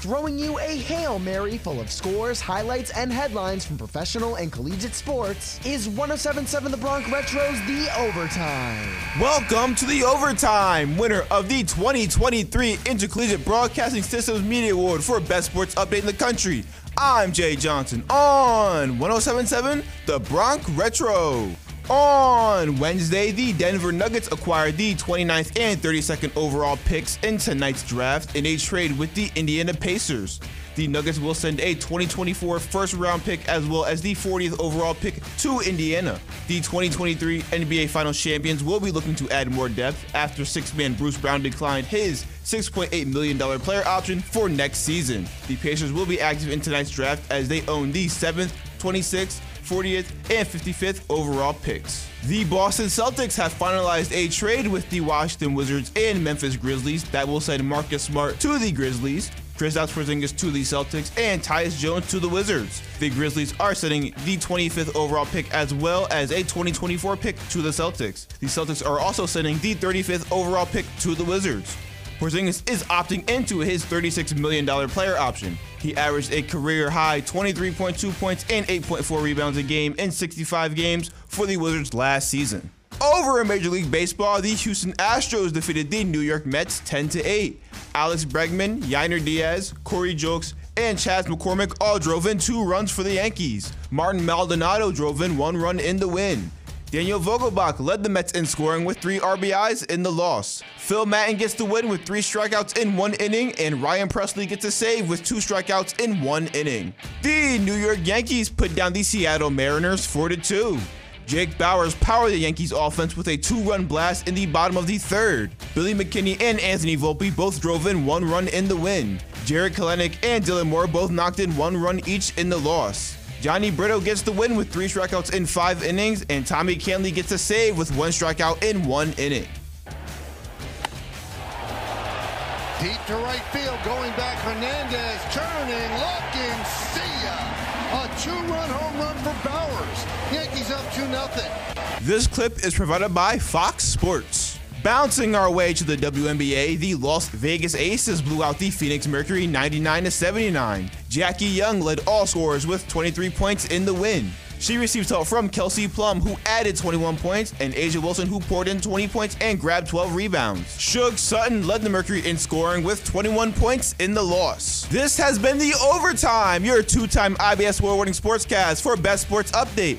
throwing you a Hail Mary full of scores, highlights, and headlines from professional and collegiate sports is 1077 The Bronx Retro's The Overtime. Welcome to The Overtime, winner of the 2023 Intercollegiate Broadcasting Systems Media Award for Best Sports Update in the country. I'm Jay Johnson on 1077 The Bronx Retro. On Wednesday, the Denver Nuggets acquired the 29th and 32nd overall picks in tonight's draft in a trade with the Indiana Pacers. The Nuggets will send a 2024 first round pick as well as the 40th overall pick to Indiana. The 2023 NBA Finals champions will be looking to add more depth after six man Bruce Brown declined his $6.8 million player option for next season. The Pacers will be active in tonight's draft as they own the 7th, 26th, 40th, and 55th overall picks. The Boston Celtics have finalized a trade with the Washington Wizards and Memphis Grizzlies that will send Marcus Smart to the Grizzlies, Kristaps Porzingis to the Celtics, and Tyus Jones to the Wizards. The Grizzlies are sending the 25th overall pick as well as a 2024 pick to the Celtics. The Celtics are also sending the 35th overall pick to the Wizards. Porzingis is opting into his $36 million player option. He averaged a career high 23.2 points and 8.4 rebounds a game in 65 games for the Wizards last season. Over in Major League Baseball, the Houston Astros defeated the New York Mets 10 8. Alex Bregman, Yainer Diaz, Corey Julks, and Chas McCormick all drove in two runs for the Yankees. Martin Maldonado drove in one run in the win. Daniel Vogelbach led the Mets in scoring with three RBIs in the loss. Phil Maton gets the win with three strikeouts in one inning, and Ryan Pressly gets a save with two strikeouts in one inning. The New York Yankees put down the Seattle Mariners 4 2. Jake Bauers powered the Yankees offense with a two-run blast in the bottom of the third. Billy McKinney and Anthony Volpe both drove in one run in the win. Jarred Kelenic and Dylan Moore both knocked in one run each in the loss. Jhony Brito gets the win with three strikeouts in five innings, and Tommy Kahnle gets a save with one strikeout in one inning. Deep to right field, going back Hernandez, turning, looking, see ya! A two-run home run for Bauers. Yankees up 2-0. This clip is provided by Fox Sports. Bouncing our way to the WNBA, the Las Vegas Aces blew out the Phoenix Mercury 99 79. Jackie Young led all scorers with 23 points in the win. She received help from Kelsey Plum, who added 21 points, and A'ja Wilson, who poured in 20 points and grabbed 12 rebounds. Sug Sutton led the Mercury in scoring with 21 points in the loss. This has been the Overtime, your two time IBS award winning sportscast for Best Sports Update.